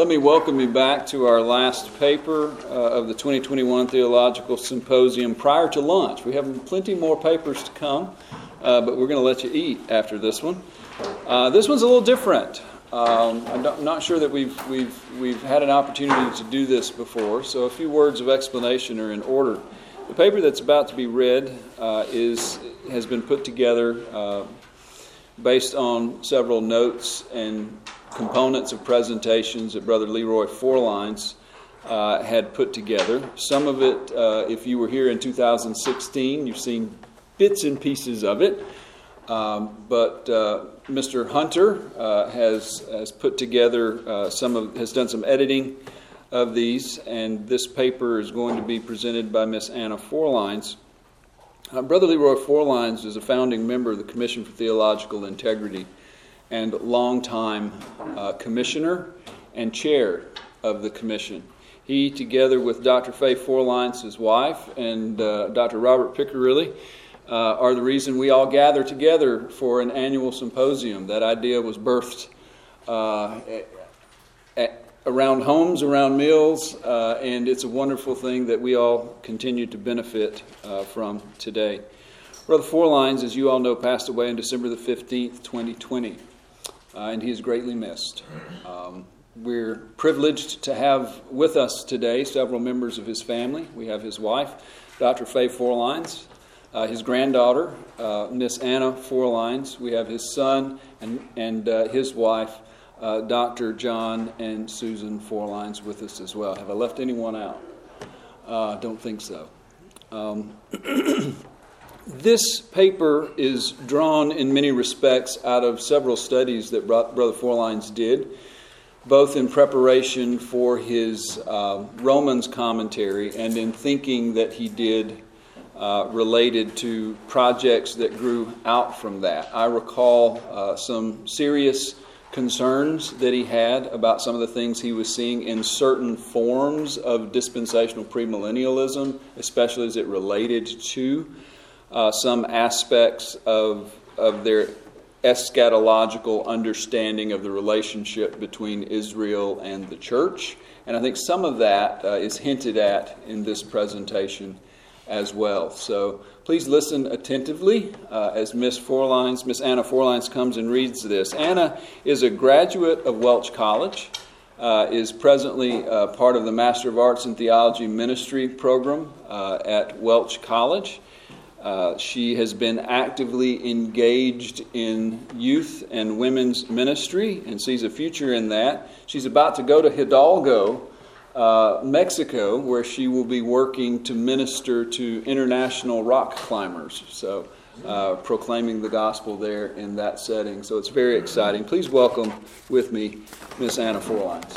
Let me welcome you back to our last paper uh, of the 2021 Theological Symposium prior to lunch. We have plenty more papers to come, uh, but we're going to let you eat after this one. Uh, this one's a little different. Um, I'm not sure that we've, we've, we've had an opportunity to do this before, so a few words of explanation are in order. The paper that's about to be read uh, is, has been put together uh, based on several notes and components of presentations that Brother Leroy Forlines uh, had put together. Some of it, uh, if you were here in 2016, you've seen bits and pieces of it. Um, but uh, Mr. Hunter uh, has has put together uh, some of has done some editing of these, and this paper is going to be presented by Miss Anna Forlines. Uh, Brother Leroy Forlines is a founding member of the Commission for Theological Integrity and longtime uh, commissioner and chair of the commission. He, together with Dr. Faye Forlines, his wife, and uh, Dr. Robert Picirilli, uh, are the reason we all gather together for an annual symposium. That idea was birthed uh, around homes, around meals, uh, and it's a wonderful thing that we all continue to benefit uh, from today. Brother Forlines, as you all know, passed away on December the 15th, 2020 uh, and he is greatly missed. Um, we're privileged to have with us today several members of his family. We have his wife, Dr. Faye Forlines, uh, his granddaughter, uh, Miss Anna Forlines. We have his son and, and uh, his wife, uh, Dr. John and Susan Forlines, with us as well. Have I left anyone out? Uh, don't think so. Um, This paper is drawn in many respects out of several studies that Brother Forlines did, both in preparation for his uh, Romans commentary and in thinking that he did uh, related to projects that grew out from that. I recall uh, some serious concerns that he had about some of the things he was seeing in certain forms of dispensational premillennialism, especially as it related to uh, some aspects of, of their eschatological understanding of the relationship between Israel and the church. And I think some of that uh, is hinted at in this presentation as well. So please listen attentively uh, as Miss Forlines, Miss Anna Forlines comes and reads this. Anna is a graduate of Welch College. Uh, is presently uh, part of the Master of Arts in Theology Ministry program uh, at Welch College. Uh, she has been actively engaged in youth and women's ministry and sees a future in that. She's about to go to Hidalgo, uh, Mexico, where she will be working to minister to international rock climbers. So, uh, proclaiming the gospel there in that setting. So, it's very exciting. Please welcome with me Miss Anna Forlines.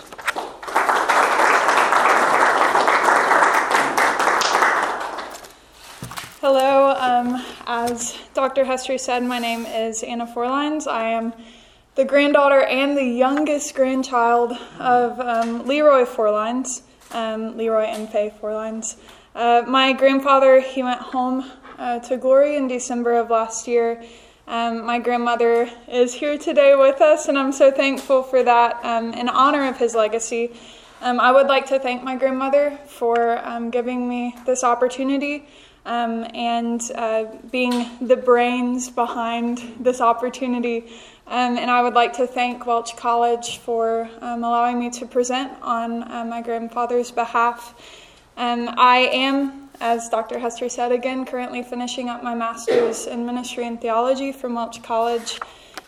Hello, um, as Dr. Hester said, my name is Anna Forlines. I am the granddaughter and the youngest grandchild of um, Leroy Forlines, um, Leroy and Faye Forlines. Uh, my grandfather, he went home uh, to glory in December of last year. Um, my grandmother is here today with us, and I'm so thankful for that um, in honor of his legacy. Um, I would like to thank my grandmother for giving me this opportunity um, and uh, being the brains behind this opportunity. Um, and I would like to thank Welch College for um, allowing me to present on uh, my grandfather's behalf. Um, I am, as Dr. Hester said again, currently finishing up my master's in ministry and theology from Welch College.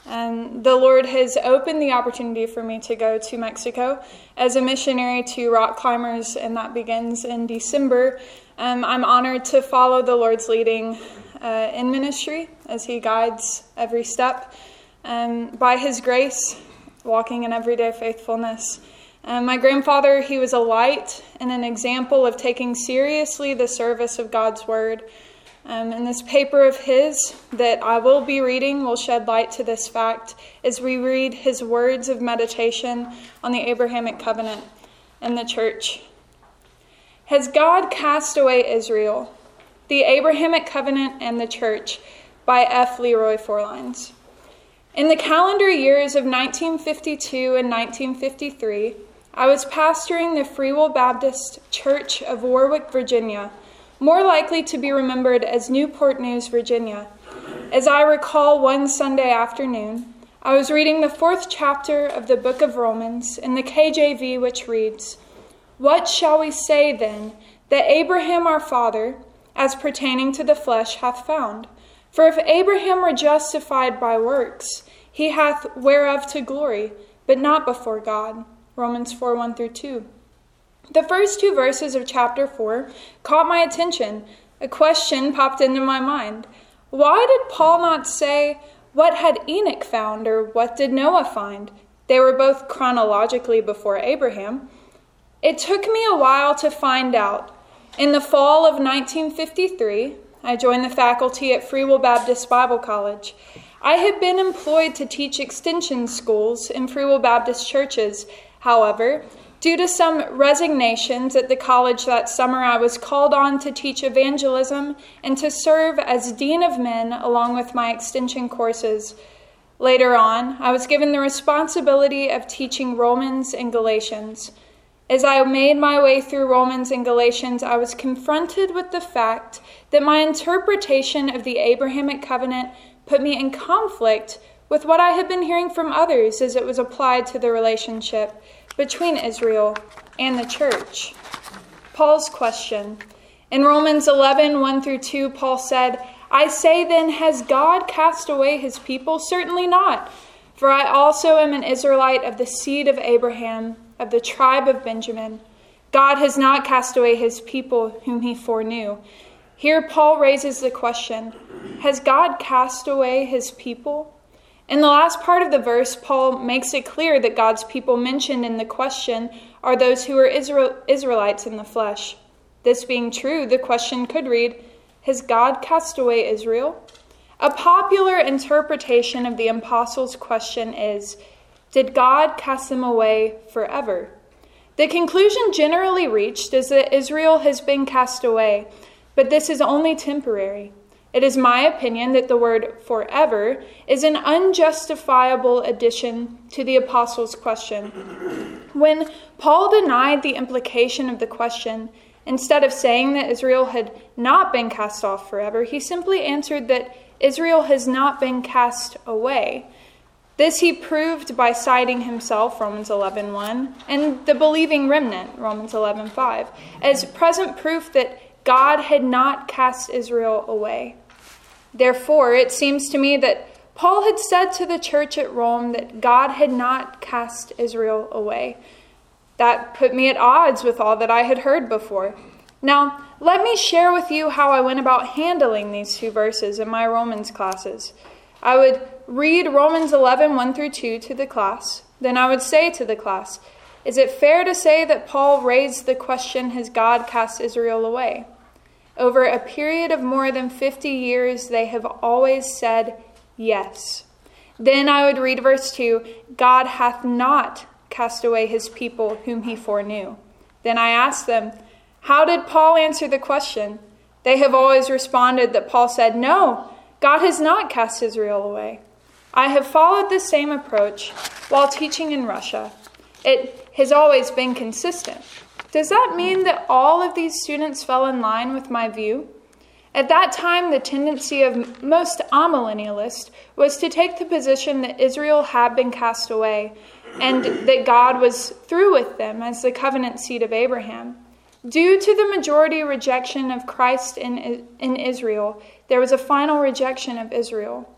And the Lord has opened the opportunity for me to go to Mexico as a missionary to rock climbers, and that begins in December. Um, I'm honored to follow the Lord's leading uh, in ministry as He guides every step. Um, by His grace, walking in everyday faithfulness. Um, my grandfather, he was a light and an example of taking seriously the service of God's Word. Um, and this paper of his that I will be reading will shed light to this fact as we read his words of meditation on the Abrahamic covenant and the church. Has God cast away Israel? The Abrahamic Covenant and the Church by F. Leroy Forlines. In the calendar years of 1952 and 1953, I was pastoring the Free Will Baptist Church of Warwick, Virginia, more likely to be remembered as Newport News, Virginia. As I recall one Sunday afternoon, I was reading the fourth chapter of the book of Romans in the KJV, which reads, What shall we say then that Abraham our father, as pertaining to the flesh, hath found? For if Abraham were justified by works, he hath whereof to glory, but not before God. Romans 4 1 through 2. The first two verses of chapter 4 caught my attention. A question popped into my mind. Why did Paul not say, What had Enoch found, or what did Noah find? They were both chronologically before Abraham. It took me a while to find out. In the fall of 1953, I joined the faculty at Free Will Baptist Bible College. I had been employed to teach extension schools in Free Will Baptist churches. However, due to some resignations at the college that summer, I was called on to teach evangelism and to serve as Dean of Men along with my extension courses. Later on, I was given the responsibility of teaching Romans and Galatians. As I made my way through Romans and Galatians, I was confronted with the fact that my interpretation of the Abrahamic covenant put me in conflict with what I had been hearing from others as it was applied to the relationship between Israel and the church. Paul's question. In Romans 11 1 through 2, Paul said, I say then, has God cast away his people? Certainly not. For I also am an Israelite of the seed of Abraham of the tribe of Benjamin. God has not cast away his people whom he foreknew. Here, Paul raises the question Has God cast away his people? In the last part of the verse, Paul makes it clear that God's people mentioned in the question are those who are Israel, Israelites in the flesh. This being true, the question could read Has God cast away Israel? A popular interpretation of the apostles' question is did God cast them away forever? The conclusion generally reached is that Israel has been cast away, but this is only temporary. It is my opinion that the word forever is an unjustifiable addition to the apostles' question. When Paul denied the implication of the question, instead of saying that Israel had not been cast off forever, he simply answered that Israel has not been cast away. This he proved by citing himself, Romans 11.1, 1, and the believing remnant, Romans 11.5, as present proof that God had not cast Israel away. Therefore, it seems to me that Paul had said to the church at Rome that God had not cast Israel away. That put me at odds with all that I had heard before. Now, let me share with you how I went about handling these two verses in my Romans classes. I would read Romans 11, 1 through 2 to the class. Then I would say to the class, Is it fair to say that Paul raised the question, Has God cast Israel away? Over a period of more than 50 years, they have always said yes. Then I would read verse 2 God hath not cast away his people whom he foreknew. Then I asked them, How did Paul answer the question? They have always responded that Paul said, No, God has not cast Israel away. I have followed the same approach while teaching in Russia. It has always been consistent. Does that mean that all of these students fell in line with my view? At that time, the tendency of most amillennialists was to take the position that Israel had been cast away and that God was through with them as the covenant seed of Abraham. Due to the majority rejection of Christ in, in Israel, there was a final rejection of Israel.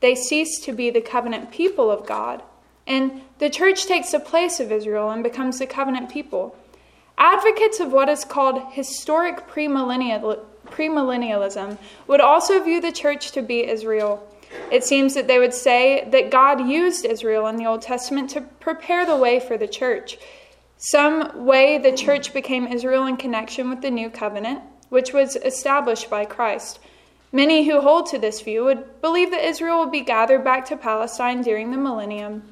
They ceased to be the covenant people of God, and the church takes the place of Israel and becomes the covenant people. Advocates of what is called historic premillennial, premillennialism would also view the church to be Israel. It seems that they would say that God used Israel in the Old Testament to prepare the way for the church. Some way the church became Israel in connection with the new covenant, which was established by Christ. Many who hold to this view would believe that Israel will be gathered back to Palestine during the millennium.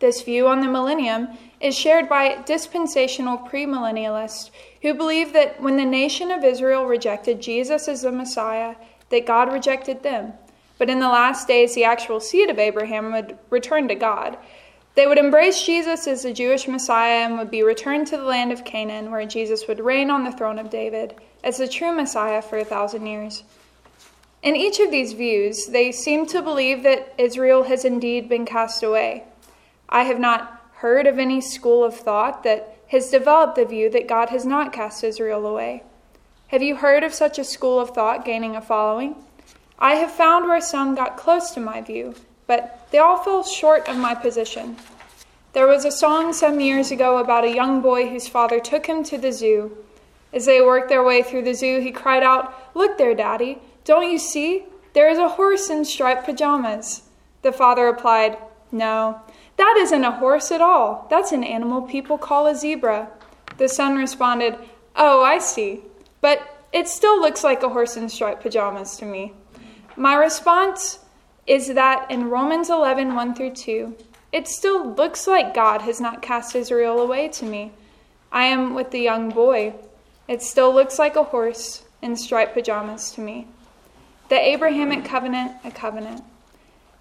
This view on the millennium is shared by dispensational premillennialists who believe that when the nation of Israel rejected Jesus as the Messiah, that God rejected them. But in the last days, the actual seed of Abraham would return to God. They would embrace Jesus as the Jewish Messiah and would be returned to the land of Canaan, where Jesus would reign on the throne of David as the true Messiah for a thousand years. In each of these views, they seem to believe that Israel has indeed been cast away. I have not heard of any school of thought that has developed the view that God has not cast Israel away. Have you heard of such a school of thought gaining a following? I have found where some got close to my view, but they all fell short of my position. There was a song some years ago about a young boy whose father took him to the zoo. As they worked their way through the zoo, he cried out, Look there, Daddy, don't you see? There is a horse in striped pajamas. The father replied, No, that isn't a horse at all. That's an animal people call a zebra. The son responded, Oh, I see. But it still looks like a horse in striped pajamas to me. My response is that in Romans 11 1 through 2, it still looks like God has not cast Israel away to me. I am with the young boy. It still looks like a horse in striped pajamas to me the Abrahamic covenant a covenant.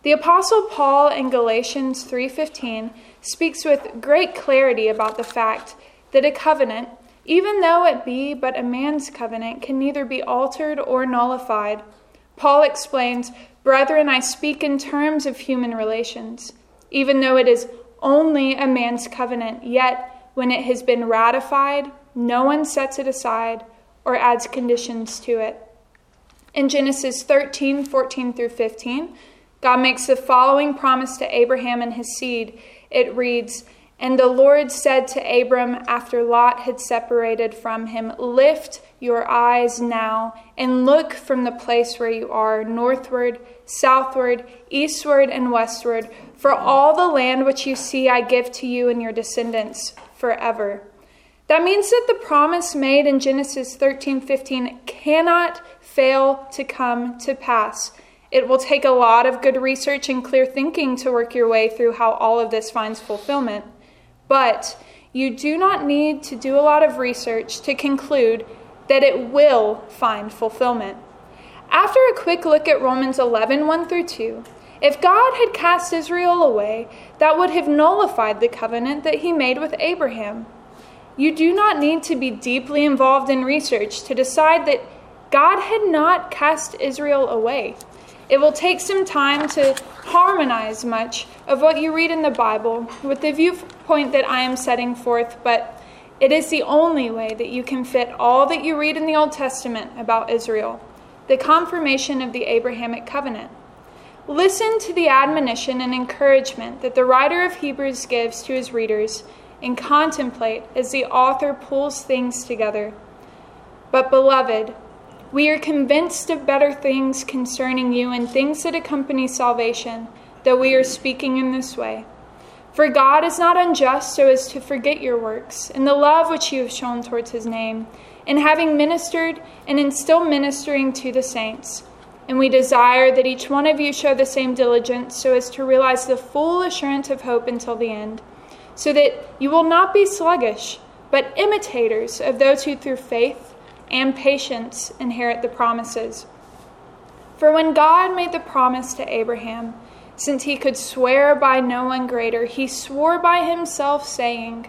The apostle Paul in Galatians 3:15 speaks with great clarity about the fact that a covenant, even though it be but a man's covenant, can neither be altered or nullified. Paul explains, "Brethren, I speak in terms of human relations. Even though it is only a man's covenant, yet when it has been ratified, no one sets it aside or adds conditions to it." In Genesis 13, 14 through 15, God makes the following promise to Abraham and his seed. It reads, And the Lord said to Abram after Lot had separated from him, Lift your eyes now and look from the place where you are, northward, southward, eastward, and westward, for all the land which you see I give to you and your descendants forever. That means that the promise made in Genesis 13:15 cannot fail to come to pass. It will take a lot of good research and clear thinking to work your way through how all of this finds fulfillment. But you do not need to do a lot of research to conclude that it will find fulfillment. After a quick look at Romans 11 1 through 2, if God had cast Israel away, that would have nullified the covenant that he made with Abraham. You do not need to be deeply involved in research to decide that God had not cast Israel away. It will take some time to harmonize much of what you read in the Bible with the viewpoint that I am setting forth, but it is the only way that you can fit all that you read in the Old Testament about Israel, the confirmation of the Abrahamic covenant. Listen to the admonition and encouragement that the writer of Hebrews gives to his readers and contemplate as the author pulls things together. But, beloved, we are convinced of better things concerning you and things that accompany salvation, though we are speaking in this way. For God is not unjust so as to forget your works and the love which you have shown towards his name, in having ministered and in still ministering to the saints. And we desire that each one of you show the same diligence so as to realize the full assurance of hope until the end, so that you will not be sluggish, but imitators of those who through faith and patience inherit the promises. For when God made the promise to Abraham, since he could swear by no one greater, he swore by himself, saying,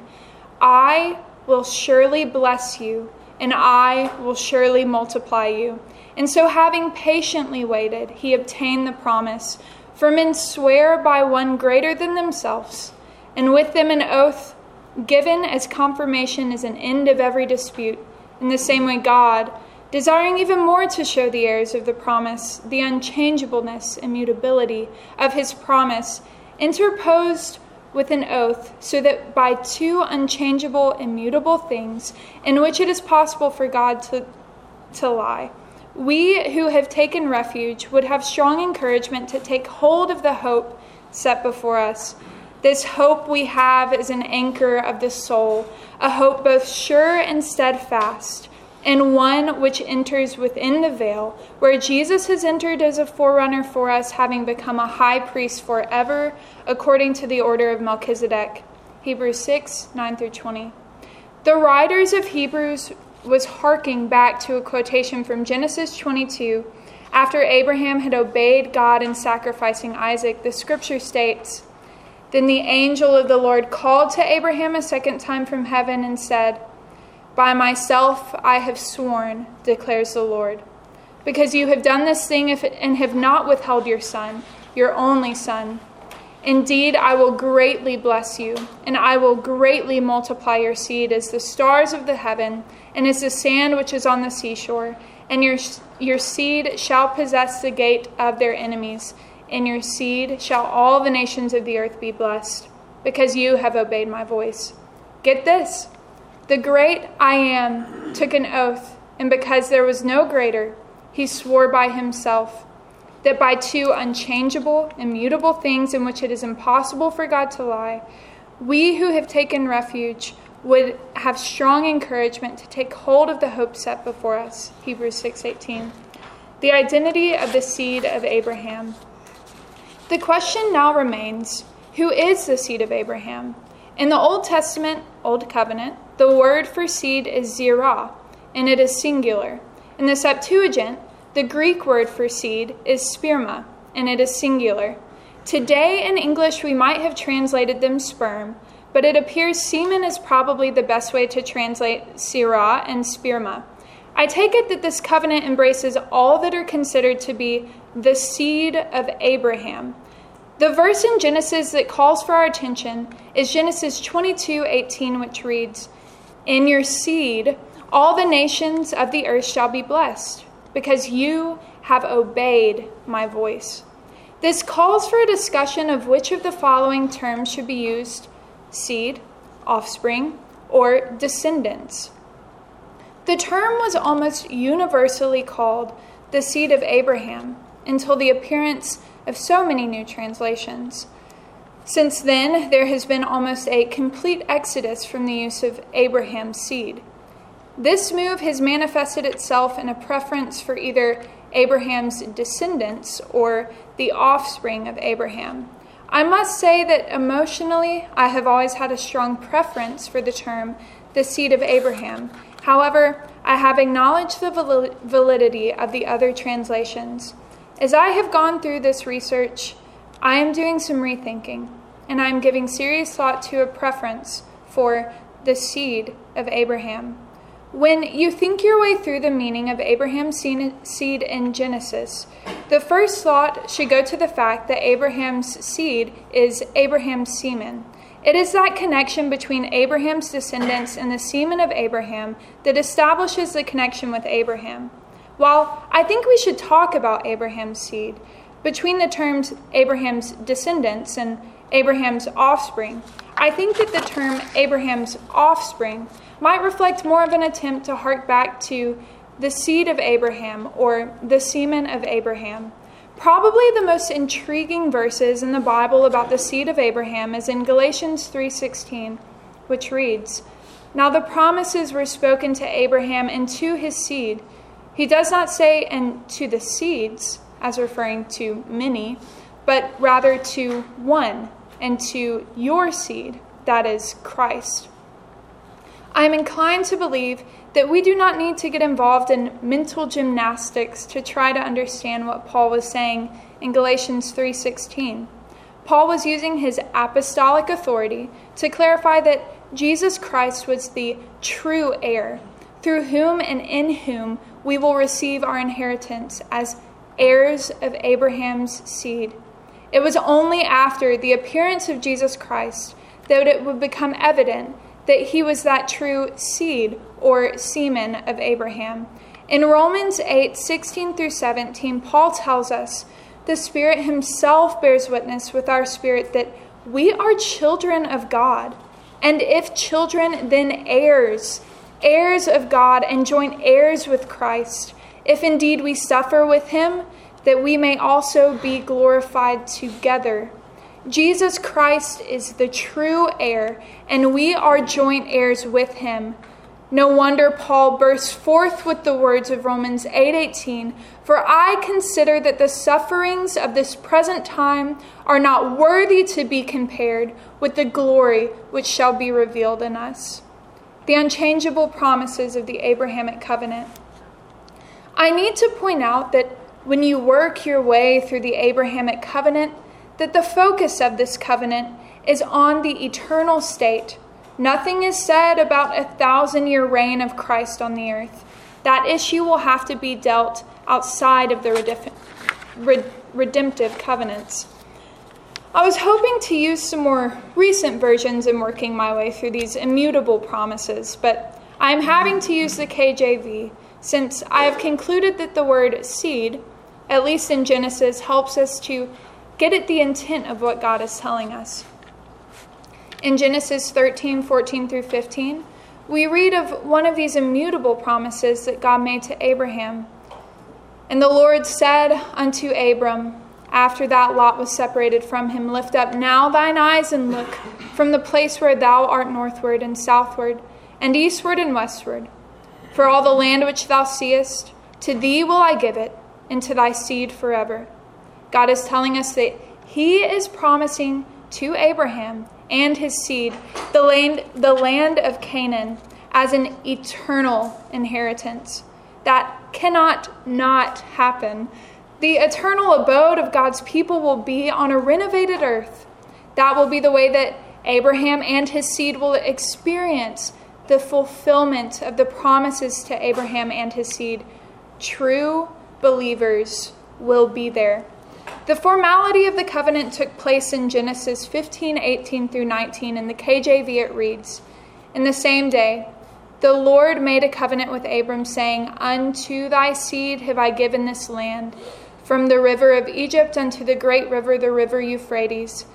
I will surely bless you, and I will surely multiply you. And so, having patiently waited, he obtained the promise. For men swear by one greater than themselves, and with them an oath given as confirmation is an end of every dispute. In the same way, God, desiring even more to show the heirs of the promise the unchangeableness, immutability of his promise, interposed with an oath, so that by two unchangeable, immutable things, in which it is possible for God to, to lie, we who have taken refuge would have strong encouragement to take hold of the hope set before us. This hope we have is an anchor of the soul a hope both sure and steadfast, and one which enters within the veil, where Jesus has entered as a forerunner for us, having become a high priest forever, according to the order of Melchizedek. Hebrews 6 9 through 20. The writers of Hebrews was harking back to a quotation from Genesis 22. After Abraham had obeyed God in sacrificing Isaac, the scripture states, Then the angel of the Lord called to Abraham a second time from heaven and said, By myself I have sworn, declares the Lord, because you have done this thing and have not withheld your son, your only son. Indeed, I will greatly bless you, and I will greatly multiply your seed as the stars of the heaven, and as the sand which is on the seashore. And your, your seed shall possess the gate of their enemies in your seed shall all the nations of the earth be blessed, because you have obeyed my voice. Get this the great I am took an oath, and because there was no greater, he swore by himself that by two unchangeable, immutable things in which it is impossible for God to lie, we who have taken refuge would have strong encouragement to take hold of the hope set before us. Hebrews 6:18. The identity of the seed of Abraham. The question now remains who is the seed of Abraham? In the Old Testament, Old Covenant, the word for seed is zerah, and it is singular. In the Septuagint, the Greek word for seed is sperma, and it is singular. Today in English, we might have translated them sperm, but it appears semen is probably the best way to translate zerah and sperma. I take it that this covenant embraces all that are considered to be the seed of Abraham. The verse in Genesis that calls for our attention is Genesis 22:18 which reads, "In your seed all the nations of the earth shall be blessed, because you have obeyed my voice." This calls for a discussion of which of the following terms should be used: seed, offspring, or descendants. The term was almost universally called the seed of Abraham until the appearance of so many new translations. Since then, there has been almost a complete exodus from the use of Abraham's seed. This move has manifested itself in a preference for either Abraham's descendants or the offspring of Abraham. I must say that emotionally, I have always had a strong preference for the term the seed of Abraham However, I have acknowledged the validity of the other translations. As I have gone through this research, I am doing some rethinking, and I am giving serious thought to a preference for the seed of Abraham. When you think your way through the meaning of Abraham's seed in Genesis, the first thought should go to the fact that Abraham's seed is Abraham's semen. It is that connection between Abraham's descendants and the semen of Abraham that establishes the connection with Abraham. While I think we should talk about Abraham's seed, between the terms Abraham's descendants and Abraham's offspring, I think that the term Abraham's offspring might reflect more of an attempt to hark back to the seed of Abraham or the semen of Abraham. Probably the most intriguing verses in the Bible about the seed of Abraham is in Galatians 3:16, which reads, "Now the promises were spoken to Abraham and to his seed." He does not say and to the seeds as referring to many, but rather to one and to your seed, that is Christ. I am inclined to believe that we do not need to get involved in mental gymnastics to try to understand what Paul was saying in Galatians 3:16. Paul was using his apostolic authority to clarify that Jesus Christ was the true heir, through whom and in whom we will receive our inheritance as heirs of Abraham's seed. It was only after the appearance of Jesus Christ that it would become evident that he was that true seed or semen of Abraham. In Romans 8 16 through 17, Paul tells us the Spirit Himself bears witness with our spirit that we are children of God. And if children, then heirs, heirs of God, and joint heirs with Christ, if indeed we suffer with Him, that we may also be glorified together Jesus Christ is the true heir, and we are joint heirs with him. No wonder Paul bursts forth with the words of Romans 8:18, "For I consider that the sufferings of this present time are not worthy to be compared with the glory which shall be revealed in us." The unchangeable promises of the Abrahamic covenant. I need to point out that when you work your way through the Abrahamic covenant, that the focus of this covenant is on the eternal state. Nothing is said about a thousand year reign of Christ on the earth. That issue will have to be dealt outside of the redemptive covenants. I was hoping to use some more recent versions in working my way through these immutable promises, but I am having to use the KJV since I have concluded that the word seed, at least in Genesis, helps us to get at the intent of what God is telling us. In Genesis 13, 14 through 15, we read of one of these immutable promises that God made to Abraham. And the Lord said unto Abram, after that Lot was separated from him, Lift up now thine eyes and look from the place where thou art northward and southward, and eastward and westward. For all the land which thou seest, to thee will I give it, and to thy seed forever. God is telling us that he is promising to Abraham and his seed the land, the land of Canaan as an eternal inheritance. That cannot not happen. The eternal abode of God's people will be on a renovated earth. That will be the way that Abraham and his seed will experience the fulfillment of the promises to Abraham and his seed. True believers will be there. The formality of the covenant took place in Genesis 15, 18 through 19. In the KJV, it reads In the same day, the Lord made a covenant with Abram, saying, Unto thy seed have I given this land, from the river of Egypt unto the great river, the river Euphrates,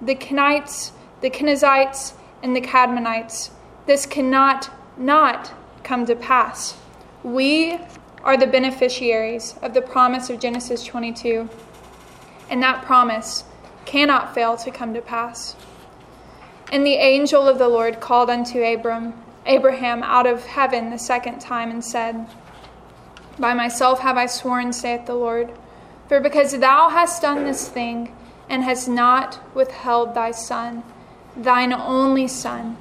the Kenites, the Kenizzites, and the Cadmonites. This cannot not come to pass. We are the beneficiaries of the promise of Genesis 22 and that promise cannot fail to come to pass. And the angel of the Lord called unto Abram, Abraham out of heaven the second time and said, By myself have I sworn, saith the Lord, for because thou hast done this thing, and hast not withheld thy son, thine only son,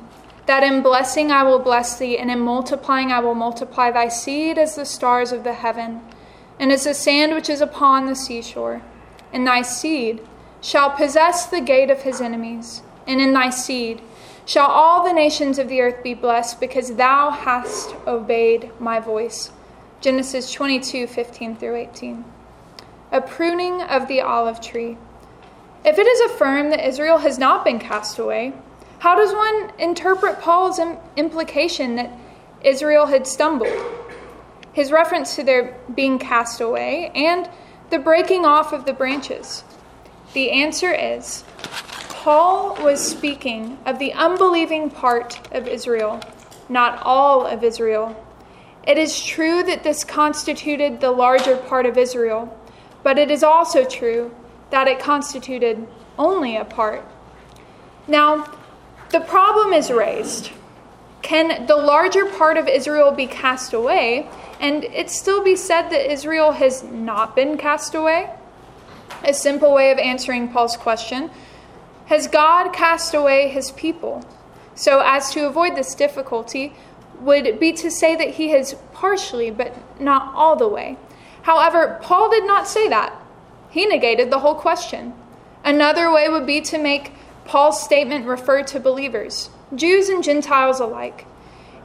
that in blessing I will bless thee, and in multiplying I will multiply thy seed as the stars of the heaven, and as the sand which is upon the seashore and thy seed shall possess the gate of his enemies, and in thy seed shall all the nations of the earth be blessed, because thou hast obeyed my voice. Genesis 22 15 through 18. A pruning of the olive tree. If it is affirmed that Israel has not been cast away, how does one interpret Paul's implication that Israel had stumbled? His reference to their being cast away and the breaking off of the branches? The answer is Paul was speaking of the unbelieving part of Israel, not all of Israel. It is true that this constituted the larger part of Israel, but it is also true that it constituted only a part. Now, the problem is raised. Can the larger part of Israel be cast away and it still be said that Israel has not been cast away? A simple way of answering Paul's question Has God cast away his people? So, as to avoid this difficulty, would be to say that he has partially, but not all the way. However, Paul did not say that. He negated the whole question. Another way would be to make Paul's statement refer to believers, Jews and Gentiles alike.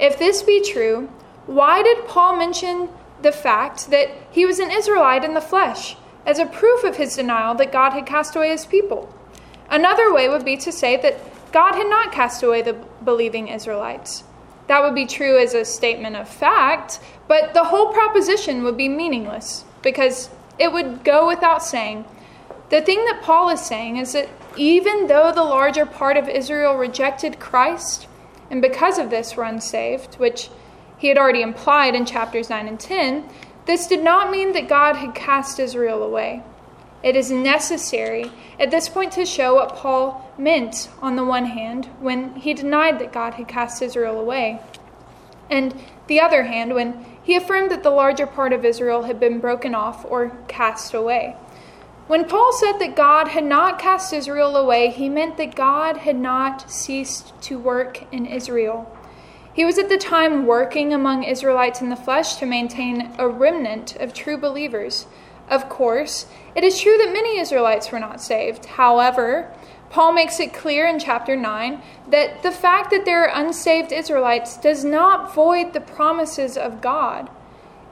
If this be true, why did Paul mention the fact that he was an Israelite in the flesh as a proof of his denial that God had cast away his people? Another way would be to say that God had not cast away the believing Israelites. That would be true as a statement of fact, but the whole proposition would be meaningless because it would go without saying. The thing that Paul is saying is that even though the larger part of Israel rejected Christ, and because of this were unsaved, which he had already implied in chapters 9 and 10, this did not mean that God had cast Israel away. It is necessary at this point to show what Paul meant, on the one hand, when he denied that God had cast Israel away, and the other hand, when he affirmed that the larger part of Israel had been broken off or cast away. When Paul said that God had not cast Israel away, he meant that God had not ceased to work in Israel. He was at the time working among Israelites in the flesh to maintain a remnant of true believers. Of course, it is true that many Israelites were not saved. However, Paul makes it clear in chapter 9 that the fact that there are unsaved Israelites does not void the promises of God.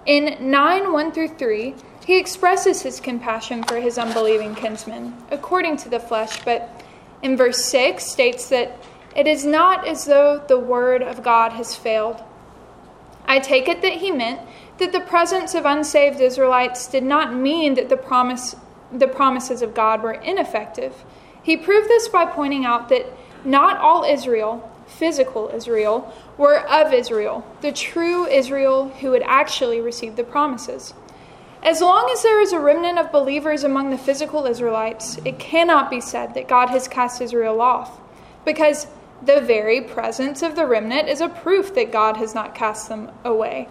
In 9 1 through 3, he expresses his compassion for his unbelieving kinsmen, according to the flesh, but in verse 6 states that it is not as though the word of God has failed. I take it that he meant that the presence of unsaved Israelites did not mean that the promise the promises of God were ineffective. He proved this by pointing out that not all Israel, physical Israel, were of Israel, the true Israel who had actually received the promises. As long as there is a remnant of believers among the physical Israelites, it cannot be said that God has cast Israel off, because the very presence of the remnant is a proof that God has not cast them away.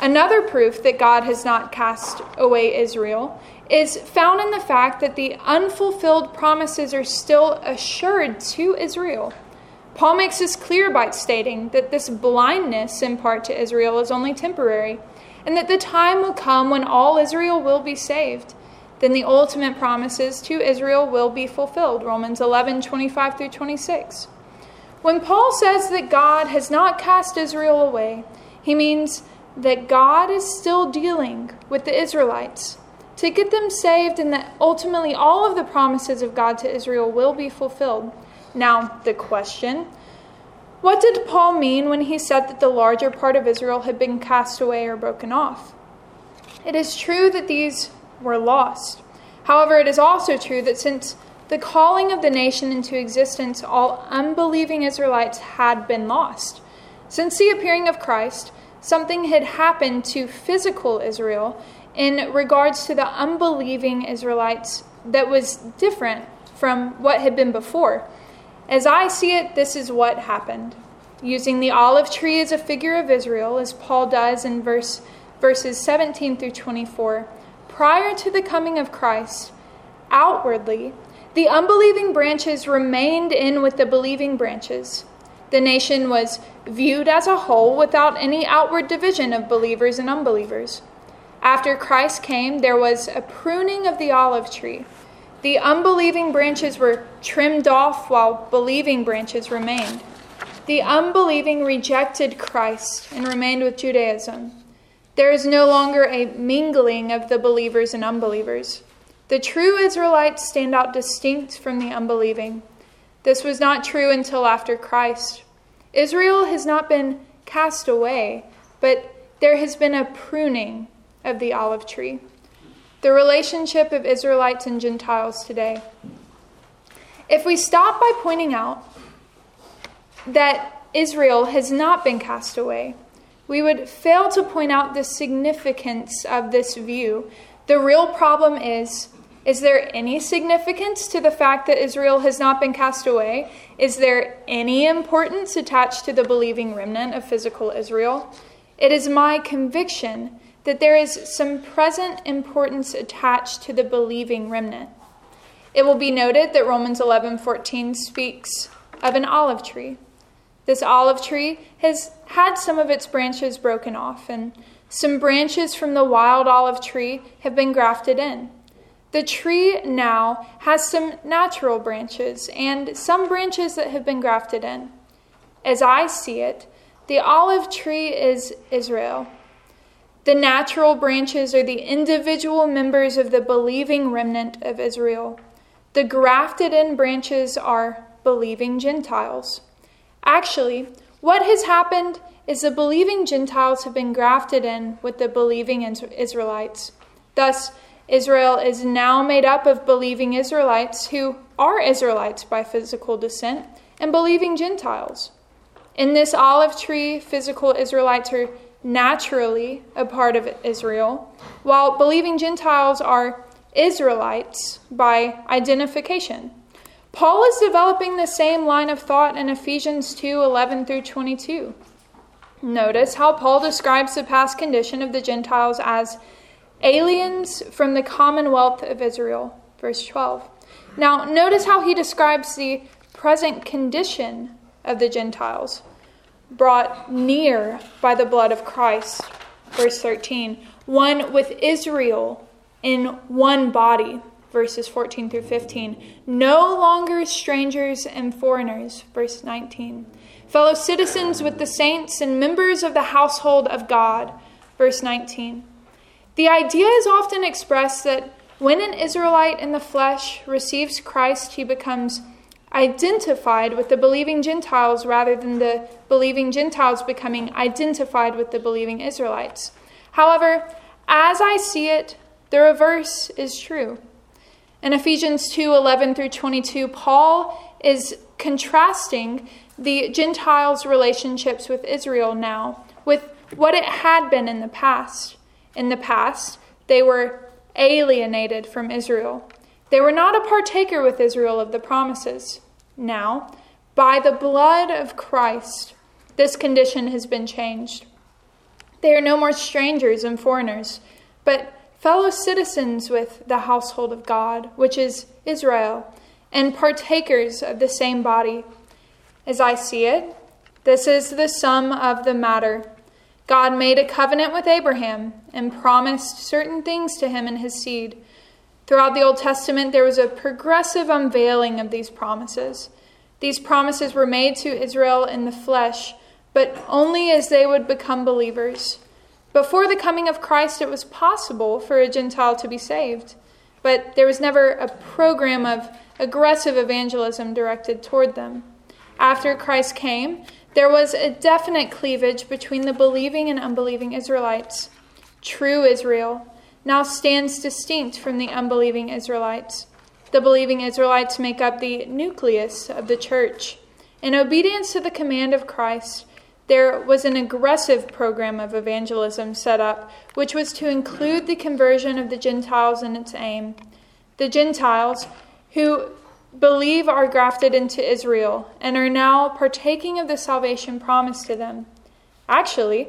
Another proof that God has not cast away Israel is found in the fact that the unfulfilled promises are still assured to Israel. Paul makes this clear by stating that this blindness in part to Israel is only temporary, and that the time will come when all Israel will be saved. Then the ultimate promises to Israel will be fulfilled. Romans 11 25 through 26. When Paul says that God has not cast Israel away, he means that God is still dealing with the Israelites to get them saved, and that ultimately all of the promises of God to Israel will be fulfilled. Now, the question what did Paul mean when he said that the larger part of Israel had been cast away or broken off? It is true that these were lost. However, it is also true that since the calling of the nation into existence, all unbelieving Israelites had been lost. Since the appearing of Christ, something had happened to physical Israel in regards to the unbelieving Israelites that was different from what had been before. As I see it, this is what happened. Using the olive tree as a figure of Israel, as Paul does in verse, verses 17 through 24, prior to the coming of Christ, outwardly, the unbelieving branches remained in with the believing branches. The nation was viewed as a whole without any outward division of believers and unbelievers. After Christ came, there was a pruning of the olive tree. The unbelieving branches were trimmed off while believing branches remained. The unbelieving rejected Christ and remained with Judaism. There is no longer a mingling of the believers and unbelievers. The true Israelites stand out distinct from the unbelieving. This was not true until after Christ. Israel has not been cast away, but there has been a pruning of the olive tree. The relationship of Israelites and Gentiles today. If we stop by pointing out that Israel has not been cast away, we would fail to point out the significance of this view. The real problem is is there any significance to the fact that Israel has not been cast away? Is there any importance attached to the believing remnant of physical Israel? It is my conviction that there is some present importance attached to the believing remnant. It will be noted that Romans 11:14 speaks of an olive tree. This olive tree has had some of its branches broken off and some branches from the wild olive tree have been grafted in. The tree now has some natural branches and some branches that have been grafted in. As I see it, the olive tree is Israel the natural branches are the individual members of the believing remnant of Israel. The grafted in branches are believing Gentiles. Actually, what has happened is the believing Gentiles have been grafted in with the believing Israelites. Thus, Israel is now made up of believing Israelites who are Israelites by physical descent and believing Gentiles. In this olive tree, physical Israelites are naturally a part of Israel, while believing Gentiles are Israelites by identification. Paul is developing the same line of thought in Ephesians 2 11 through 22. Notice how Paul describes the past condition of the Gentiles as aliens from the commonwealth of Israel. Verse 12. Now, notice how he describes the present condition of the Gentiles brought near by the blood of Christ. Verse 13. One with Israel in one body. verses 14 through 15. No longer strangers and foreigners, verse 19. Fellow citizens with the saints and members of the household of God, verse 19. The idea is often expressed that when an Israelite in the flesh receives Christ, he becomes identified with the believing Gentiles rather than the believing Gentiles becoming identified with the believing Israelites. However, as I see it, the reverse is true. In Ephesians 2 11 through 22, Paul is contrasting the Gentiles' relationships with Israel now with what it had been in the past. In the past, they were alienated from Israel. They were not a partaker with Israel of the promises. Now, by the blood of Christ, this condition has been changed. They are no more strangers and foreigners, but fellow citizens with the household of God, which is Israel, and partakers of the same body. As I see it, this is the sum of the matter. God made a covenant with Abraham and promised certain things to him and his seed. Throughout the Old Testament, there was a progressive unveiling of these promises. These promises were made to Israel in the flesh, but only as they would become believers. Before the coming of Christ, it was possible for a Gentile to be saved, but there was never a program of aggressive evangelism directed toward them. After Christ came, there was a definite cleavage between the believing and unbelieving Israelites. True Israel, now stands distinct from the unbelieving Israelites. The believing Israelites make up the nucleus of the church. In obedience to the command of Christ, there was an aggressive program of evangelism set up, which was to include the conversion of the Gentiles in its aim. The Gentiles, who believe are grafted into Israel and are now partaking of the salvation promised to them. Actually,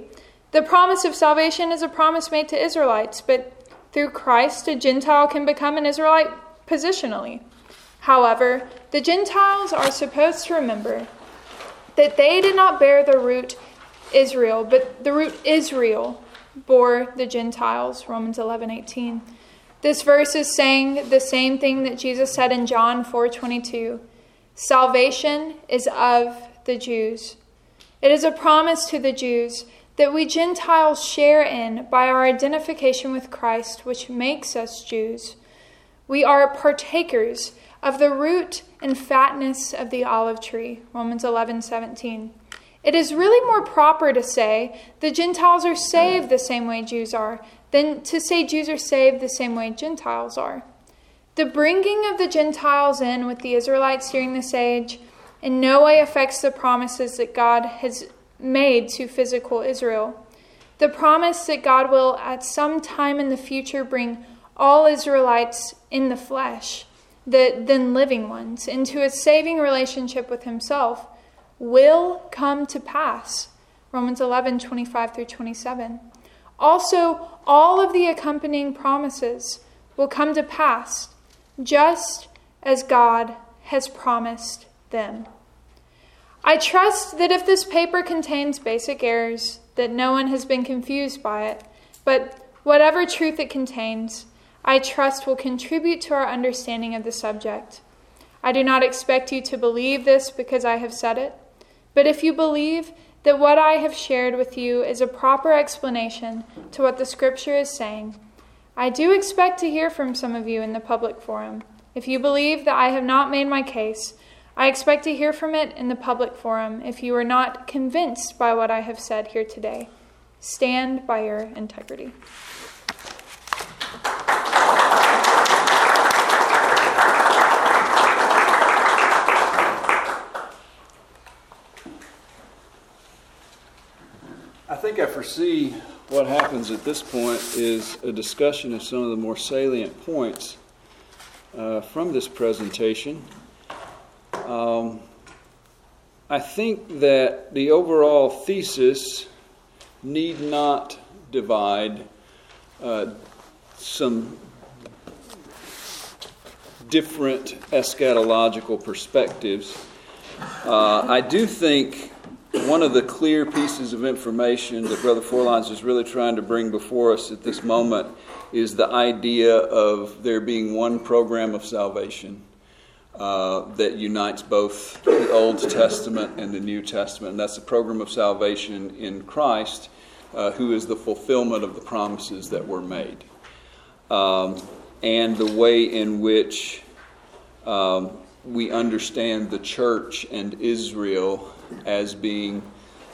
the promise of salvation is a promise made to Israelites, but through Christ, a Gentile can become an Israelite positionally. However, the Gentiles are supposed to remember that they did not bear the root Israel, but the root Israel bore the Gentiles. Romans 11 18. This verse is saying the same thing that Jesus said in John 4:22. Salvation is of the Jews. It is a promise to the Jews that we Gentiles share in by our identification with Christ, which makes us Jews. We are partakers of the root and fatness of the olive tree. Romans 11 17. It is really more proper to say the Gentiles are saved the same way Jews are than to say Jews are saved the same way Gentiles are. The bringing of the Gentiles in with the Israelites during this age in no way affects the promises that God has made to physical Israel. The promise that God will at some time in the future bring all Israelites in the flesh, the then living ones, into a saving relationship with Himself will come to pass. Romans 11 25 through 27. Also, all of the accompanying promises will come to pass just as God has promised them. I trust that if this paper contains basic errors, that no one has been confused by it, but whatever truth it contains, I trust will contribute to our understanding of the subject. I do not expect you to believe this because I have said it, but if you believe that what I have shared with you is a proper explanation to what the Scripture is saying, I do expect to hear from some of you in the public forum. If you believe that I have not made my case, I expect to hear from it in the public forum if you are not convinced by what I have said here today. Stand by your integrity. Think I foresee what happens at this point is a discussion of some of the more salient points uh, from this presentation. Um, I think that the overall thesis need not divide uh, some different eschatological perspectives. Uh, I do think one of the clear pieces of information that Brother Forlines is really trying to bring before us at this moment is the idea of there being one program of salvation uh, that unites both the Old Testament and the New Testament. And that's the program of salvation in Christ, uh, who is the fulfillment of the promises that were made. Um, and the way in which um, we understand the church and Israel as being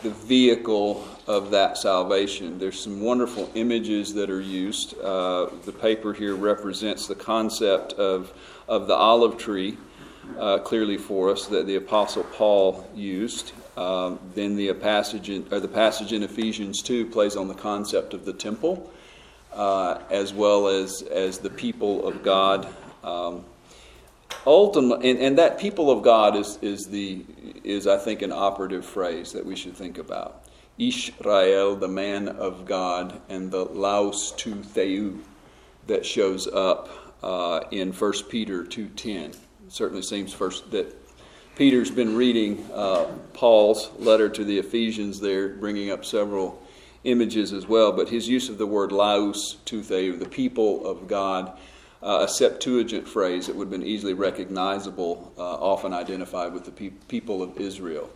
the vehicle of that salvation. There's some wonderful images that are used. Uh, the paper here represents the concept of, of the olive tree uh, clearly for us that the Apostle Paul used. Um, then the passage in, or the passage in Ephesians 2 plays on the concept of the temple, uh, as well as, as the people of God. Um, ultimately, and, and, that people of God is, is, the, is, I think, an operative phrase that we should think about. Israel, the man of God, and the laos tou theou that shows up uh, in 1 Peter 2.10 certainly seems first that Peter's been reading uh, Paul's letter to the Ephesians there, bringing up several images as well. But his use of the word laos tou theou, the people of God, uh, a Septuagint phrase that would have been easily recognizable, uh, often identified with the pe- people of Israel.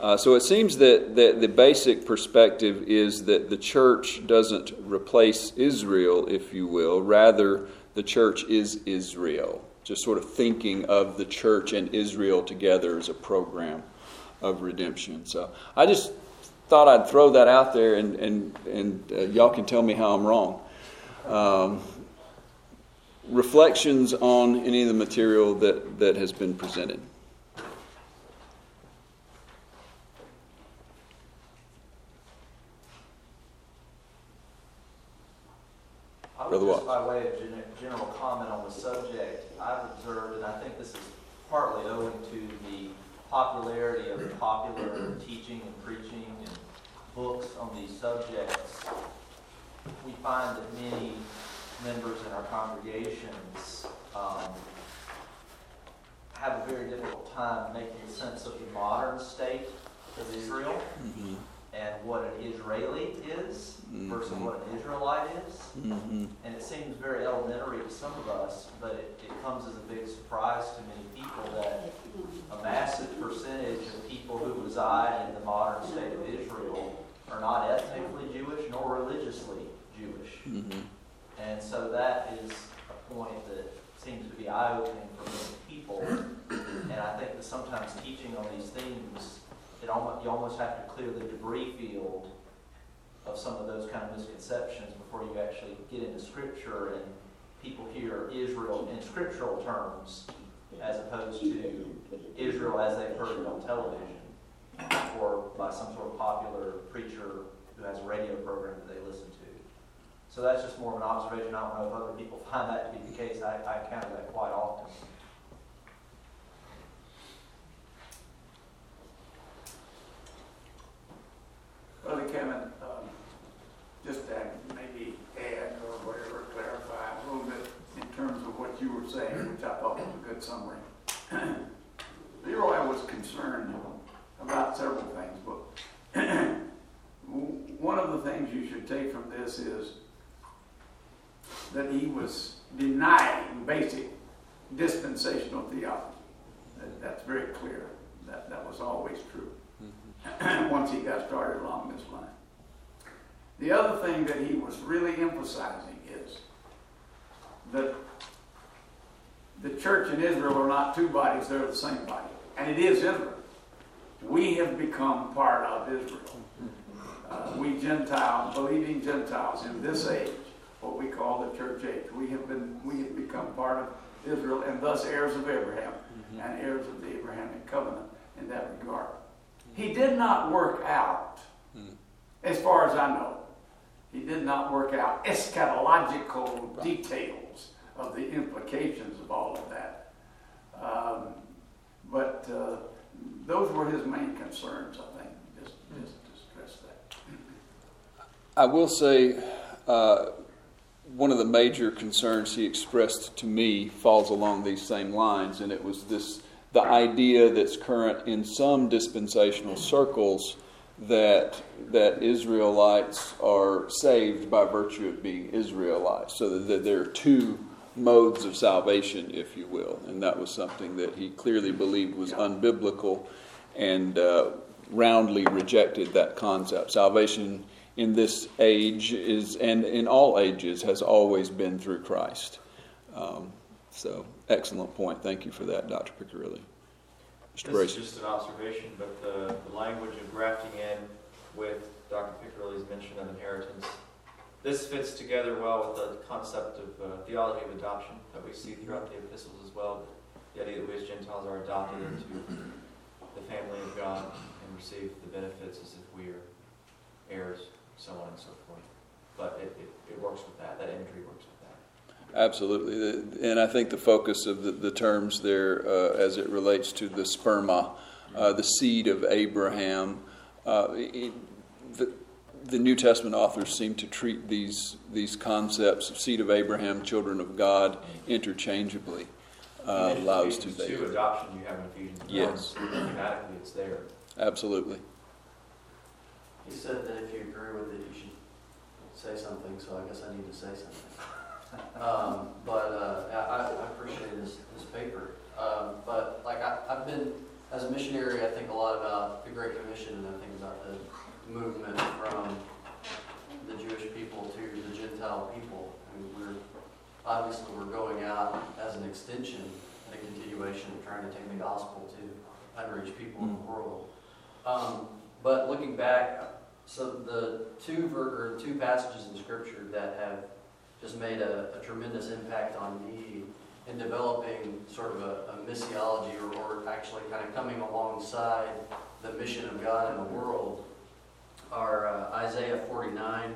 Uh, so it seems that, that the basic perspective is that the church doesn't replace Israel, if you will. Rather, the church is Israel just sort of thinking of the church and Israel together as a program of redemption. So I just thought I'd throw that out there, and, and, and uh, y'all can tell me how I'm wrong. Um, reflections on any of the material that, that has been presented. Brother Watts. By way of general comment on the subject, I've observed, and I think this is partly owing to the popularity of popular teaching and preaching and books on these subjects, we find that many members in our congregations um, have a very difficult time making sense of the modern state of Israel. Mm-hmm and what an Israeli is mm-hmm. versus what an Israelite is. Mm-hmm. And it seems very elementary to some of us, but it, it comes as a big surprise to many people that a massive percentage of people who reside in the modern state of Israel are not ethnically Jewish nor religiously Jewish. And so that is a point that seems to be eye opening for many people. And I think that sometimes teaching on these themes it almost, you almost have to clear the debris field of some of those kind of misconceptions before you actually get into Scripture and people hear Israel in scriptural terms as opposed to Israel as they've heard it on television or by some sort of popular preacher who has a radio program that they listen to. So that's just more of an observation. I don't know if other people find that to be the case. I, I encounter that quite often. Brother Kevin, um, just to maybe add or whatever, clarify a little bit in terms of what you were saying, which I thought was a good summary. Leroy was concerned about several things, but one of the things you should take from this is that he was denying basic dispensational theology. That, that's very clear. That, that was always true. once he got started along this line. The other thing that he was really emphasizing is that the church and Israel are not two bodies, they're the same body. And it is Israel. We have become part of Israel. Uh, we Gentiles, believing Gentiles in this age, what we call the church age, we have been we have become part of Israel and thus heirs of Abraham mm-hmm. and heirs of the Abrahamic covenant in that regard. He did not work out, mm. as far as I know, he did not work out eschatological right. details of the implications of all of that. Um, but uh, those were his main concerns, I think, just, just to stress that. I will say uh, one of the major concerns he expressed to me falls along these same lines, and it was this the idea that's current in some dispensational circles that that Israelites are saved by virtue of being Israelites. So that there are two modes of salvation, if you will, and that was something that he clearly believed was unbiblical, and uh, roundly rejected that concept. Salvation in this age is, and in all ages, has always been through Christ. Um, so, excellent point. Thank you for that, Dr. Picirilli. Mr. This Bracy. is just an observation, but the, the language of grafting in with Dr. Picirilli's mention of inheritance, this fits together well with the concept of uh, theology of adoption that we see throughout the epistles as well. The idea that we as Gentiles are adopted into the family of God and receive the benefits as if we are heirs, so on and so forth. But it, it, it works with that. That imagery works with that. Absolutely. And I think the focus of the, the terms there, uh, as it relates to the sperma, uh, the seed of Abraham, uh, it, the, the New Testament authors seem to treat these, these concepts of seed of Abraham, children of God, interchangeably. Uh, allows to. 2, adoption you have in Ephesians Yes. Thematically, it's there. Absolutely. He said that if you agree with it, you should say something, so I guess I need to say something. Um, but, uh, I, I appreciate this, this paper. Um, but like, I, I've been, as a missionary, I think a lot about the Great Commission and I think about the movement from the Jewish people to the Gentile people. I mean, we're, obviously, we're going out as an extension and a continuation of trying to take the gospel to unreached people in the world. Um, but looking back, so the two ver- or two passages in Scripture that have just made a, a tremendous impact on me in developing sort of a, a missiology or, or actually kind of coming alongside the mission of God in the world are uh, Isaiah 49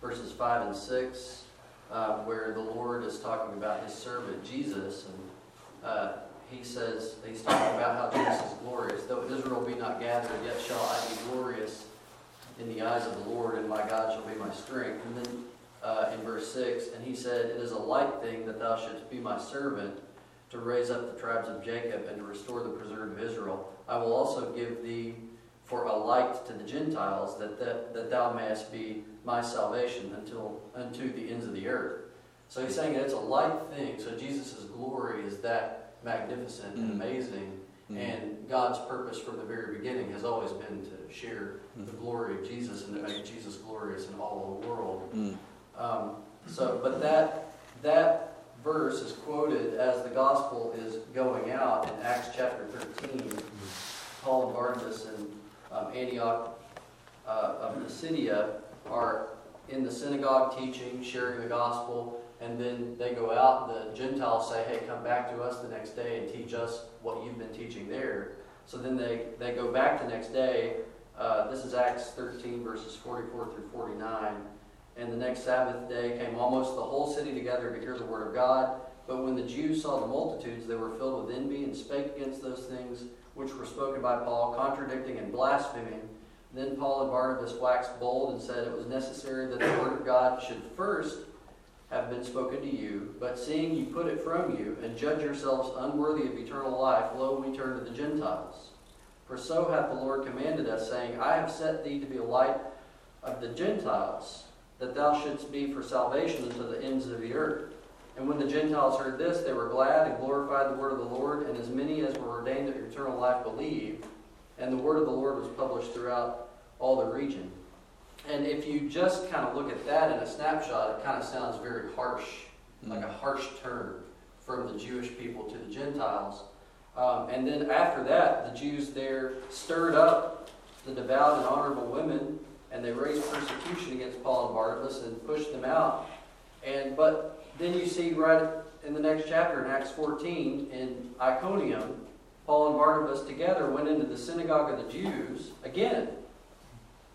verses 5 and 6, uh, where the Lord is talking about his servant Jesus. And uh, he says, he's talking about how Jesus is glorious. Though Israel be not gathered, yet shall I be glorious in the eyes of the Lord, and my God shall be my strength. And then uh, in verse 6, and he said, It is a light thing that thou shouldst be my servant to raise up the tribes of Jacob and to restore the preserved of Israel. I will also give thee for a light to the Gentiles, that, that, that thou mayest be my salvation until unto the ends of the earth. So he's saying it's a light thing. So Jesus' glory is that magnificent and Mm. amazing. Mm. And God's purpose from the very beginning has always been to share the glory of Jesus and to make Jesus glorious in all of the world. Mm. Um, so, but that that verse is quoted as the gospel is going out in Acts chapter 13. Paul and Barnabas and um, Antioch uh, of Pisidia are in the synagogue teaching, sharing the gospel, and then they go out. The Gentiles say, "Hey, come back to us the next day and teach us what you've been teaching there." So then they they go back the next day. Uh, this is Acts 13 verses 44 through 49. And the next Sabbath day came almost the whole city together to hear the word of God. But when the Jews saw the multitudes, they were filled with envy and spake against those things which were spoken by Paul, contradicting and blaspheming. Then Paul and Barnabas waxed bold and said it was necessary that the word of God should first have been spoken to you. But seeing you put it from you, and judge yourselves unworthy of eternal life, lo, we turn to the Gentiles. For so hath the Lord commanded us, saying, I have set thee to be a light of the Gentiles, that thou shouldst be for salvation unto the ends of the earth. And when the Gentiles heard this, they were glad and glorified the word of the Lord, and as many as were ordained to eternal life believed. And the word of the Lord was published throughout all the region. And if you just kind of look at that in a snapshot, it kind of sounds very harsh, like a harsh turn from the Jewish people to the Gentiles. Um, and then after that, the Jews there stirred up the devout and honorable women, and they raised persecution against Paul and Barnabas and pushed them out. And but then you see right in the next chapter in Acts 14 in Iconium, Paul and Barnabas together went into the synagogue of the Jews again.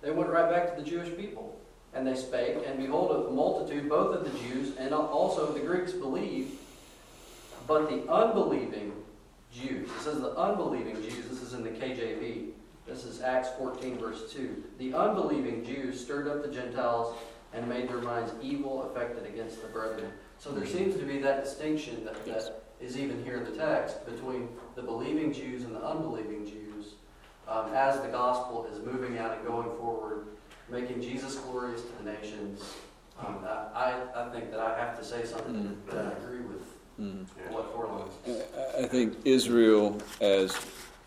They went right back to the Jewish people. And they spake, and behold, a multitude, both of the Jews and also of the Greeks, believed. But the unbelieving Jews, it says the unbelieving Jews, this is in the KJV, this is Acts 14, verse 2. The unbelieving Jews stirred up the Gentiles and made their minds evil, affected against the brethren. So there seems to be that distinction that, that is even here in the text between the believing Jews and the unbelieving Jews. Um, as the gospel is moving out and going forward, making Jesus glorious to the nations, um, I, I I think that I have to say something that I agree with Mm. what Forlines. I I think Israel as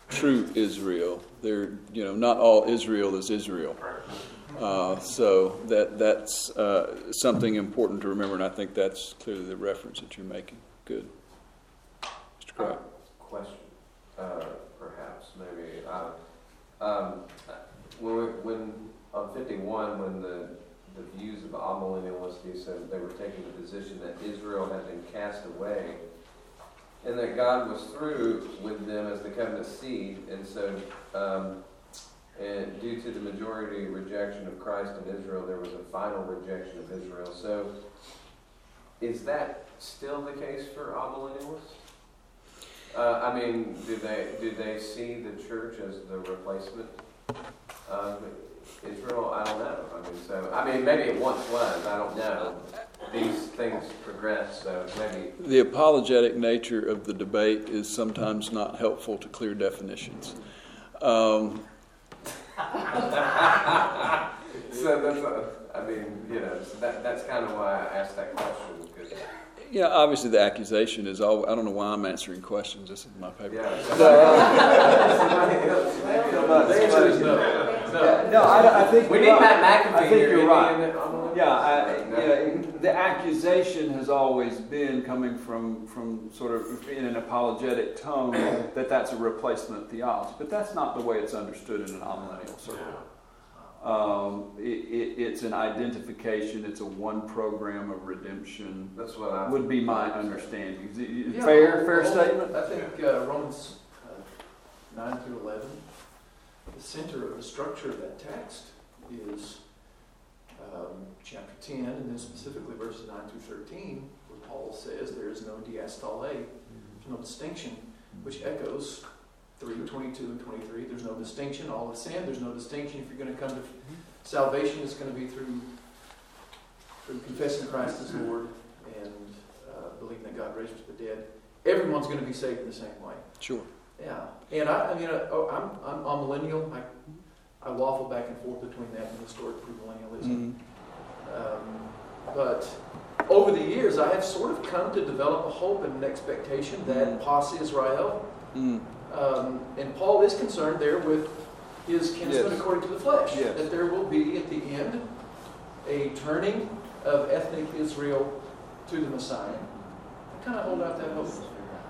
true Israel. They're, you know, not all Israel is Israel. Uh, so that that's uh, something important to remember, and I think that's clearly the reference that you're making. Good, Mr. Craig. Question, uh, perhaps, maybe. Um, when, we- when, on fifty-one, when the, the views of amillennialists said they were taking the position that Israel had been cast away, and that God was through with them as the covenant seed, and so, um, and due to the majority rejection of Christ in Israel, there was a final rejection of Israel. So, is that still the case for amillennialists? Uh, I mean, do they do they see the church as the replacement of Israel? I don't know. I mean, so I mean, maybe it once was. I don't know. These things progress, so maybe. The apologetic nature of the debate is sometimes not helpful to clear definitions. Um, So that's. A, I mean, you know, that that's kind of why I asked that question because. Yeah, obviously the accusation is all. I don't know why I'm answering questions. This is my paper. Yeah. The no. No. No, I, I think. We need right. Matt McAffee I think you're right. in the amillennial? Yeah, I, yeah, the accusation has always been coming from, from sort of in an apologetic tone that that's a replacement theology, but that's not the way it's understood in an amillennial circle. Um, it, it, it's an identification. It's a one program of redemption. That's what I Would be my understanding. Is it- Yeah, fair, well, fair well, statement. I think uh, Romans uh, 9 through 11, the center of the structure of that text is um, chapter 10, and then specifically verses 9 through 13, where Paul says there is no diastole, there's no distinction, which echoes 3, 22, and 23. There's no distinction, all have sinned. There's no distinction if you're going to come to salvation, it's going to be through, through confessing Christ as Lord and uh, believing that God raised from the dead everyone's going to be saved in the same way. Sure. Yeah, and I, I mean, uh, oh, I'm, I'm, I'm millennial. I, I waffle back and forth between that and historic premillennialism. Mhm. Um, but over the years, I have sort of come to develop a hope and an expectation that Mhm. Posse Israel, Mm. um, and Paul is concerned there with his kinsman Yes. according to the flesh, Yes. that there will be at the end a turning of ethnic Israel to the Messiah. I kind of hold out that hope.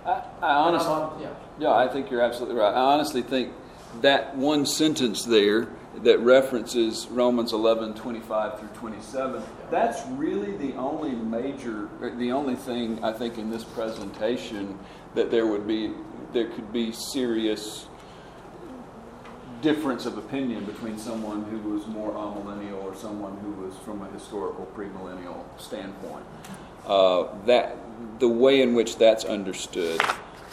I, I honestly. On- yeah. Yeah, I think you're absolutely right. I honestly think that one sentence there that references Romans 11, 25 through 27, that's really the only major, the only thing I think in this presentation that there would be, there could be serious difference of opinion between someone who was more amillennial or someone who was from a historical premillennial standpoint. Uh, that the way in which that's understood.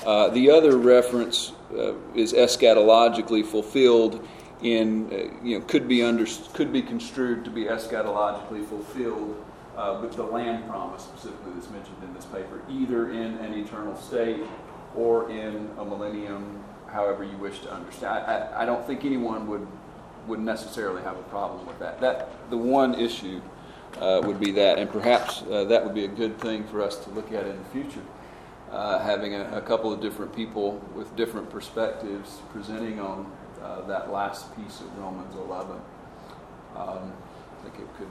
Uh, the other reference uh, is eschatologically fulfilled in uh, you know could be under could be construed to be eschatologically fulfilled uh, with the land promise specifically that's mentioned in this paper, either in an eternal state or in a millennium, however you wish to understand. I, I, I don't think anyone would would necessarily have a problem with that. That the one issue uh, would be that, and perhaps uh, that would be a good thing for us to look at in the future. Uh, having a, a couple of different people with different perspectives presenting on uh, that last piece of Romans 11. Um, I think it could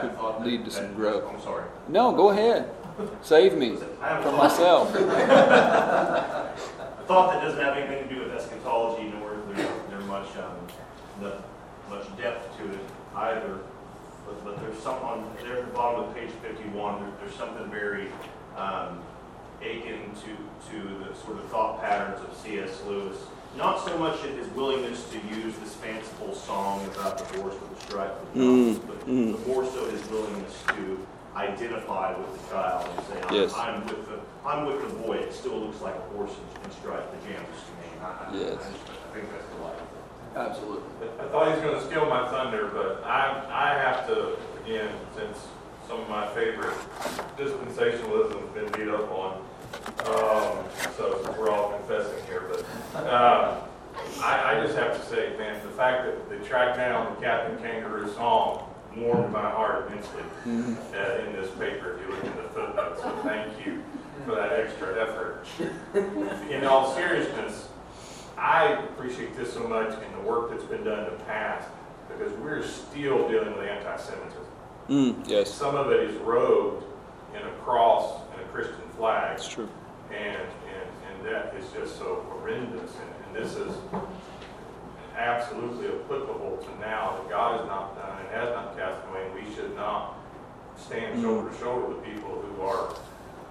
could thought that- lead to some that- growth. I'm sorry. No, go ahead. Save me from myself. a thought that doesn't have anything to do with eschatology, nor is there, much, um, the, much depth to it either. But, but there's some on, there at the bottom of page fifty-one, there, there's something very, um, akin to, to the sort of thought patterns of C.S. Lewis. Not so much in his willingness to use this fanciful song about the horse with the striped Mm, but, mm. but more so his willingness to identify with the child and say, I'm, Yes. I'm with the, I'm with the boy. It still looks like a horse in, in striped pajamas to me. I, I, Yes. I, I think that's delightful. Absolutely. I thought he was going to steal my thunder, but I, I have to, again, since some of my favorite dispensationalism has been beat up on, um, so we're all confessing here, but, um, I, I just have to say, man, the fact that they tracked down the Captain Kangaroo song warmed my heart immensely uh, in this paper, if you look in the footnotes, so thank you for that extra effort. In all seriousness, I appreciate this so much and the work that's been done in the past, because we're still dealing with anti-Semitism. Mm, yes, Some of it is robed in a cross Christian flag. that's true. And, and, and that is just so horrendous. And, and this is absolutely applicable to now that God has not done and has not cast away. And we should not stand shoulder to shoulder with people who are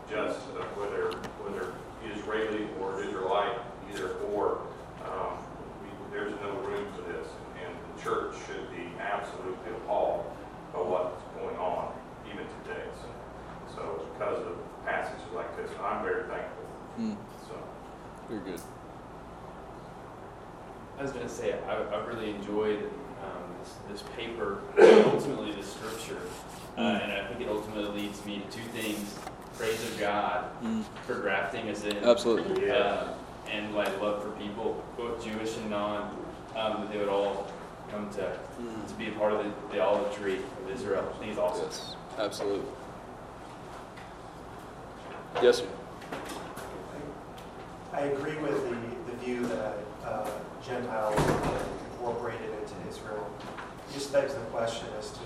just, uh, whether, whether Israeli or Israelite, either or. Um, we, there's no room for this. And the church should be absolutely appalled by what's going on even today. So, so because of passages like this, I'm very thankful. Mm, So. very good. I was going to say, I, I really enjoyed um, this, this paper, ultimately the scripture, uh, and I think it ultimately leads me to two things: praise of God Mm, for grafting us in, absolutely. uh, and like love for people, both Jewish and non, um, that they would all come to Mm, to be a part of the, the olive tree of Israel. I think it's awesome. yes, absolutely. Yes, sir. I agree with the, the view that uh, Gentiles are incorporated into Israel. It Just begs the question as to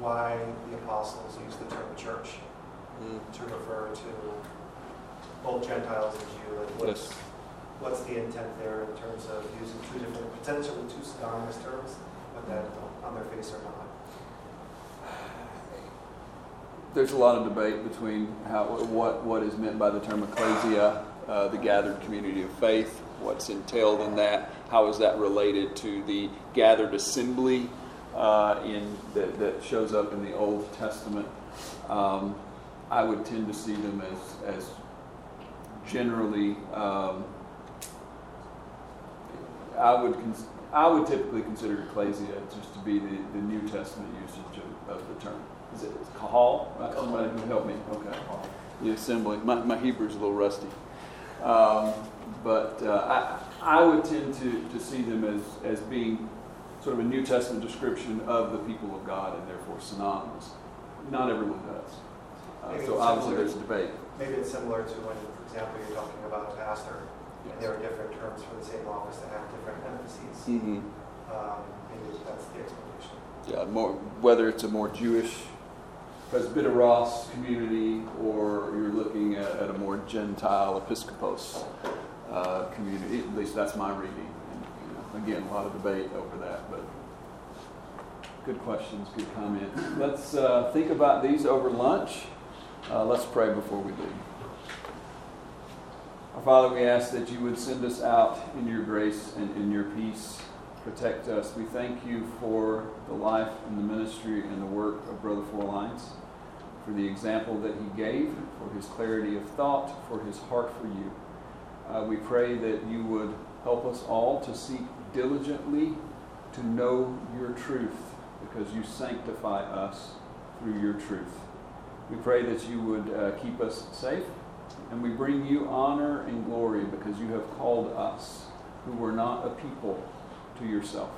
why the apostles use the term church Mm, to refer to both Gentiles and Jew. And what's, Yes. what's the intent there in terms of using two different, potentially two synonymous terms, but that on their face are not? There's a lot of debate between how, what, what is meant by the term ecclesia, uh, the gathered community of faith, what's entailed in that, how is that related to the gathered assembly uh, in, that, that shows up in the Old Testament. Um, I would tend to see them as, as generally, um, I would, cons- I would typically consider ecclesia just to be the, the New Testament usage of, of the term. Is it it's kahal? Right? Somebody who help me. Okay. The assembly. My, my Hebrew's a little rusty. Um, but uh, I, I would tend to, to see them as, as being sort of a New Testament description of the people of God and therefore synonymous. Not everyone does. Uh, Maybe so it's obviously similar- there's debate. Maybe it's similar to when, for example, you're talking about a pastor, and there are different terms for the same office that have different emphases. Mm-hmm. Um, Maybe that's the explanation. Yeah, more, whether it's a more Jewish Presbyteros community or you're looking at, at a more Gentile Episcopos uh, community. At least that's my reading. And, you know, again, a lot of debate over that, but good questions, good comments. Let's uh, think about these over lunch. Uh, let's pray before we leave. Our Father, we ask that you would send us out in your grace and in your peace. Protect us. We thank you for the life and the ministry and the work of Brother Forlines, for the example that he gave, for his clarity of thought, for his heart for you. Uh, we pray that you would help us all to seek diligently to know your truth, because you sanctify us through your truth. We pray that you would uh, keep us safe, and we bring you honor and glory because you have called us, who were not a people, to yourself.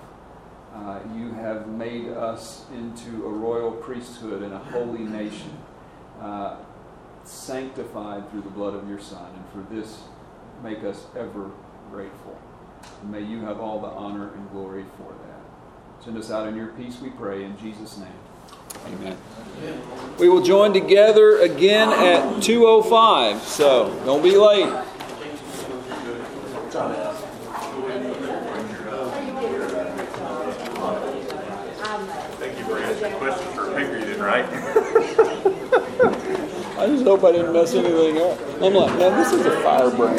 Uh, you have made us into a royal priesthood and a holy nation, uh, sanctified through the blood of your Son. And for this, make us ever grateful. And may you have all the honor and glory for that. Send us out in your peace, we pray, in Jesus' name. Amen. We will join together again at 2:05. So don't be late. Thank you for answering questions for a paper you didn't write. I just hope I didn't mess anything up. I'm like, man, this is a firebrand.